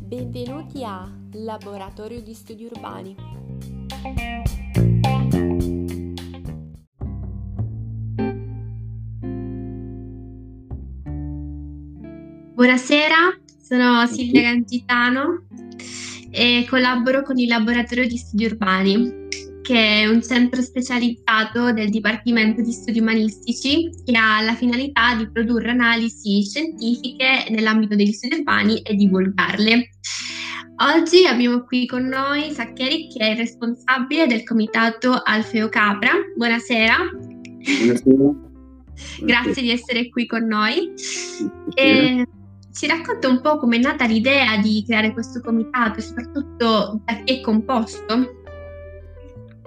Benvenuti a Laboratorio di Studi Urbani. Buonasera, sono Silvia Gangitano e collaboro con il Laboratorio di Studi Urbani che è un centro specializzato del Dipartimento di Studi Umanistici che ha la finalità di produrre analisi scientifiche nell'ambito degli studi urbani e divulgarle. Oggi abbiamo qui con noi Saccheri che è il responsabile del comitato Alfeo Capra. Buonasera. Buonasera. Grazie di essere qui con noi. E ci racconta un po' come è nata l'idea di creare questo comitato e soprattutto da chi è composto?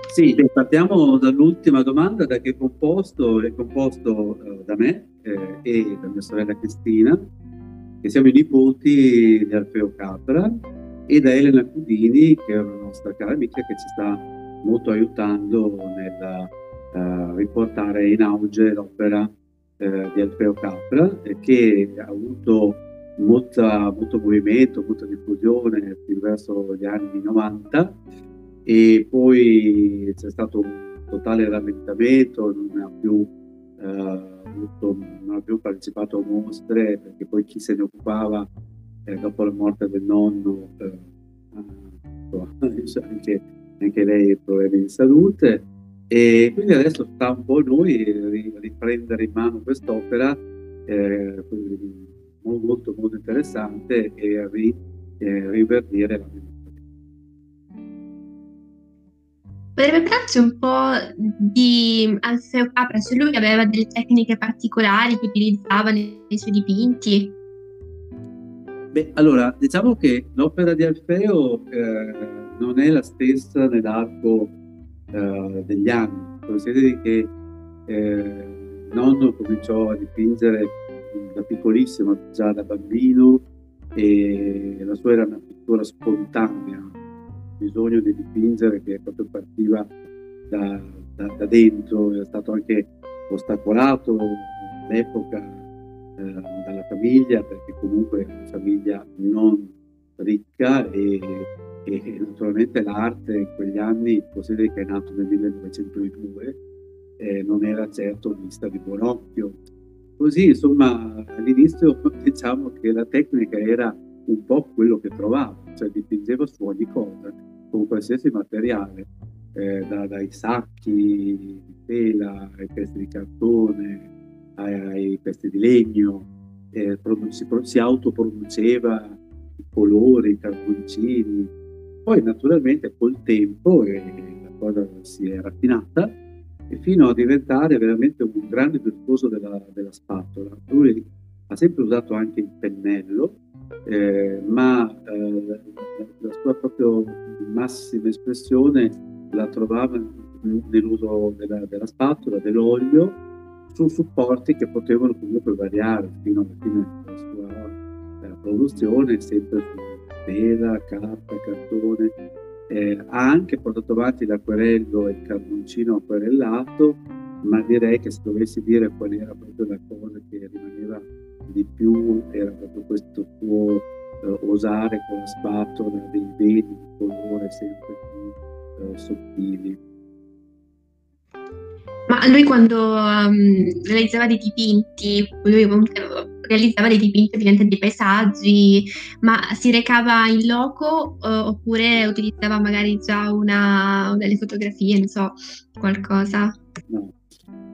Sì, partiamo dall'ultima domanda, da che è composto? È composto eh, da me eh, e da mia sorella Cristina, che siamo i nipoti di Alfeo Capra, e da Elena Cudini, che è una nostra cara amica che ci sta molto aiutando nel uh, riportare in auge l'opera uh, di Alfeo Capra, eh, che ha avuto molta, molto movimento, molta diffusione verso gli anni 90 e poi c'è stato un totale rallentamento, non ha più, eh, più partecipato a mostre perché poi chi se ne occupava eh, dopo la morte del nonno eh, anche, anche, lei problemi di salute. E quindi adesso sta un po' noi riprendere in mano quest'opera eh, molto molto interessante e ri, eh, riverdire la memoria Potrebbe parlarci un po' di Alfeo Capra, se lui aveva delle tecniche particolari che utilizzava nei, nei suoi dipinti? Beh, allora, diciamo che l'opera di Alfeo eh, non è la stessa nell'arco eh, degli anni. Consideri che eh, nonno cominciò a dipingere da piccolissimo, già da bambino, e la sua era una pittura spontanea, bisogno di dipingere che proprio partiva da, da, da dentro, è stato anche ostacolato all'epoca eh, dalla famiglia, perché comunque è una famiglia non ricca e, e naturalmente l'arte in quegli anni, consideri che è nato nel 1902, eh, non era certo vista di buon occhio. Così, insomma, all'inizio diciamo che la tecnica era un po' quello che trovava, cioè dipingeva su ogni cosa, con qualsiasi materiale, eh, da, dai sacchi di tela, ai pezzi di cartone, ai, ai pezzi di legno, eh, si, si autoproduceva i colori, i carboncini. Poi naturalmente col tempo eh, la cosa si è raffinata e fino a diventare veramente un grande virtuoso della, della spatola. Lui ha sempre usato anche il pennello, eh, ma eh, la sua proprio massima espressione la trovava nell'uso della, della spatola, dell'olio, su supporti che potevano comunque variare fino alla fine della sua produzione, sempre su tela, carta, cartone. Eh, ha anche portato avanti l'acquerello e il carboncino acquerellato, ma direi che se dovessi dire qual era proprio la cosa di più era proprio questo suo eh, osare con la spatola dei veni di colore sempre più eh, sottili. Ma lui quando um, realizzava dei dipinti, lui realizzava dei dipinti ovviamente dei paesaggi, ma si recava in loco uh, oppure utilizzava magari già una, delle fotografie, non so, qualcosa? No,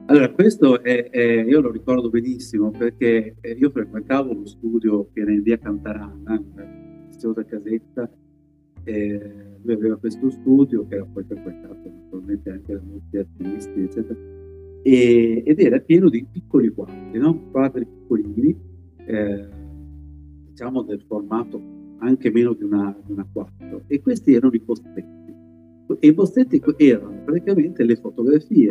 allora, questo è, è, io lo ricordo benissimo perché eh, io frequentavo lo studio che era in via Cantarana, una preziosa casetta, e lui aveva questo studio che era poi frequentato naturalmente anche da molti artisti, eccetera, e, ed era pieno di piccoli quadri, no? quadri piccolini, eh, diciamo del formato anche meno di una, di una 4, e questi erano i bozzetti. E i bozzetti erano praticamente le fotografie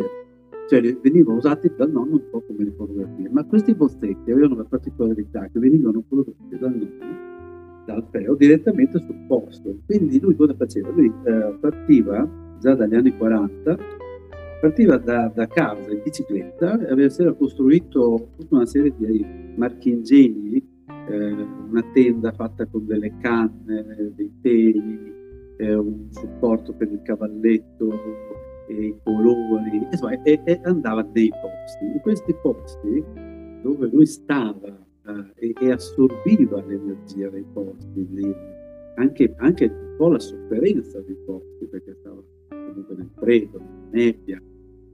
cioè venivano usati dal nonno un po' come le fotografie, ma questi bozzetti avevano la particolarità che venivano prodotti dal nonno, dal Feo, direttamente sul posto. Quindi lui cosa faceva? Lui eh, partiva già dagli anni 40, partiva da, da casa in bicicletta e aveva costruito tutta una serie di marchingegni, eh, una tenda fatta con delle canne, dei teli, eh, un supporto per il cavalletto, i colori, insomma, e, e andava nei posti. In questi posti dove lui stava eh, e, e, assorbiva l'energia dei posti, lì, anche, anche un po' la sofferenza dei posti, perché stava comunque nel freddo, nella nebbia,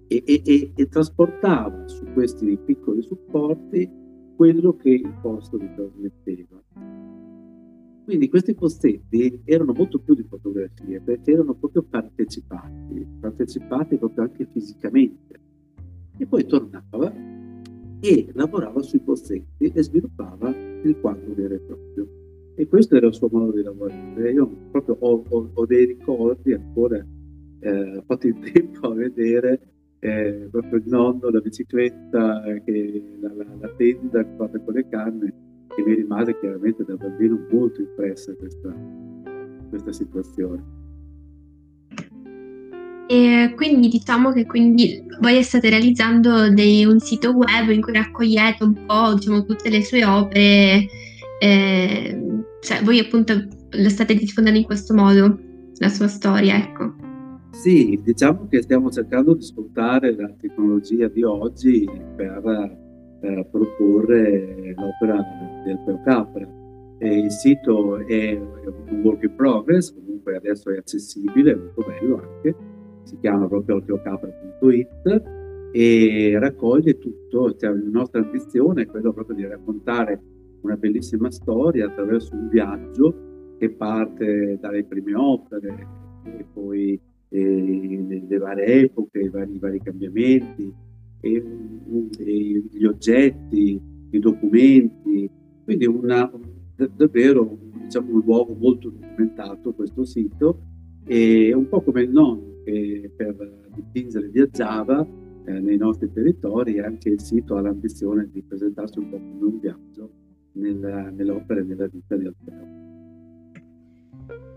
e, e, e, trasportava su questi piccoli supporti quello che il posto gli trasmetteva. Quindi questi postetti erano molto più di fotografie perché erano proprio partecipati, partecipati proprio anche fisicamente. E poi tornava e lavorava sui postetti e sviluppava il quadro vero e proprio. E questo era il suo modo di lavorare. Io proprio ho, ho, ho dei ricordi ancora eh, fatto in tempo a vedere eh, proprio il nonno, la bicicletta, che, la, la, la tenda con le canne, che mi rimase chiaramente da bambino molto impressa questa, questa situazione. E quindi diciamo che quindi voi state realizzando dei, un sito web in cui raccogliete un po' diciamo, tutte le sue opere, eh, cioè voi appunto lo state diffondendo in questo modo, la sua storia, ecco. Sì, diciamo che stiamo cercando di sfruttare la tecnologia di oggi per eh, proporre l'opera del Peo Capra. E il sito è un work in progress, comunque adesso è accessibile, molto bello anche, si chiama proprio alpeocapra.it e raccoglie tutto, cioè, la nostra ambizione è quella proprio di raccontare una bellissima storia attraverso un viaggio che parte dalle prime opere e poi e le varie epoche, i vari, i vari cambiamenti, e, e gli oggetti, i documenti, quindi una, davvero diciamo, un luogo molto documentato questo sito e un po' come il nonno che per dipingere viaggiava eh, nei nostri territori anche il sito ha l'ambizione di presentarsi un po' come un viaggio nella, nell'opera e nella vita di Alfredo.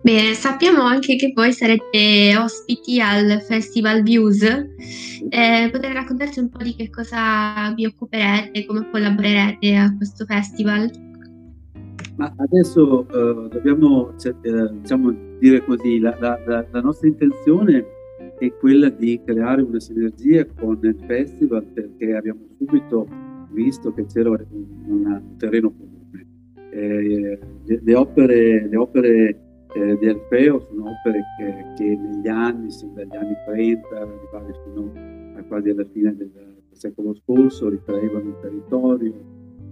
Bene, sappiamo anche che voi sarete ospiti al Festival Views. Eh, potete raccontarci un po' di che cosa vi occuperete, come collaborerete a questo festival? Ma adesso eh, dobbiamo cioè, eh, diciamo, dire così, la, la, la, nostra intenzione è quella di creare una sinergia con il festival perché abbiamo subito visto che c'era un, un terreno comune. Eh, le, le, opere, le opere eh, di Alfeo sono opere che, che, negli anni, sin dagli anni 30, arrivati fino a quasi alla fine del, del secolo scorso, ritraevano il territorio,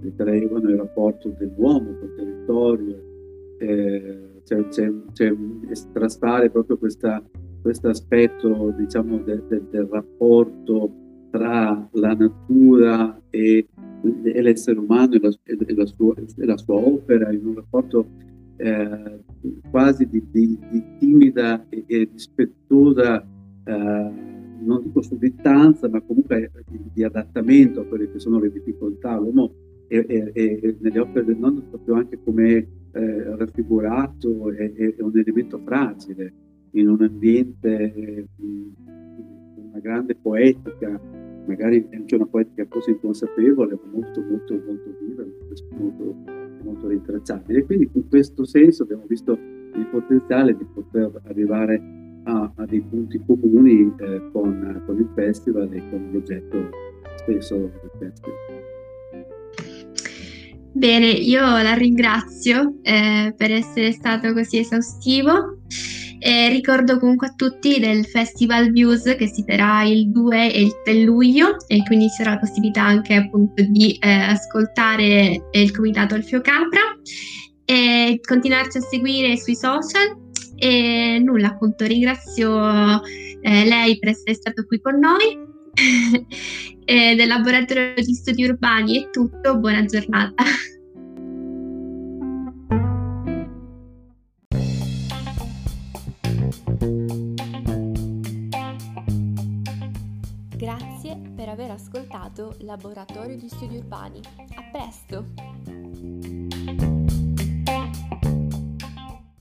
ritraevano il rapporto dell'uomo col territorio, eh, c'è, c'è, c'è traspare proprio questo aspetto diciamo, de, de, del rapporto tra la natura e, e l'essere umano e la, e, la sua, e la, sua, opera, in un rapporto eh, quasi di, di, di, timida e, e rispettosa, eh, non dico sudditanza, ma comunque di, di, adattamento a quelle che sono le difficoltà. L'uomo è, è, è nelle opere del nonno proprio anche come eh, raffigurato, è, è, un elemento fragile in un ambiente di una grande poetica, magari anche una poetica così inconsapevole, ma molto, molto, molto viva, molto, molto rintracciabile. Quindi in questo senso abbiamo visto il potenziale di poter arrivare a, a dei punti comuni eh, con, con, il festival e con l'oggetto stesso del festival. Bene, io la ringrazio eh, per essere stato così esaustivo. E ricordo comunque a tutti del Festival Views che si terrà il 2 e il 3 luglio e quindi ci sarà la possibilità anche appunto di eh, ascoltare il comitato Alfio Capra e continuarci a seguire sui social e nulla appunto ringrazio eh, lei per essere stato qui con noi e del laboratorio di studi urbani è tutto buona giornata Grazie per aver ascoltato Laboratorio di Studi Urbani. A presto!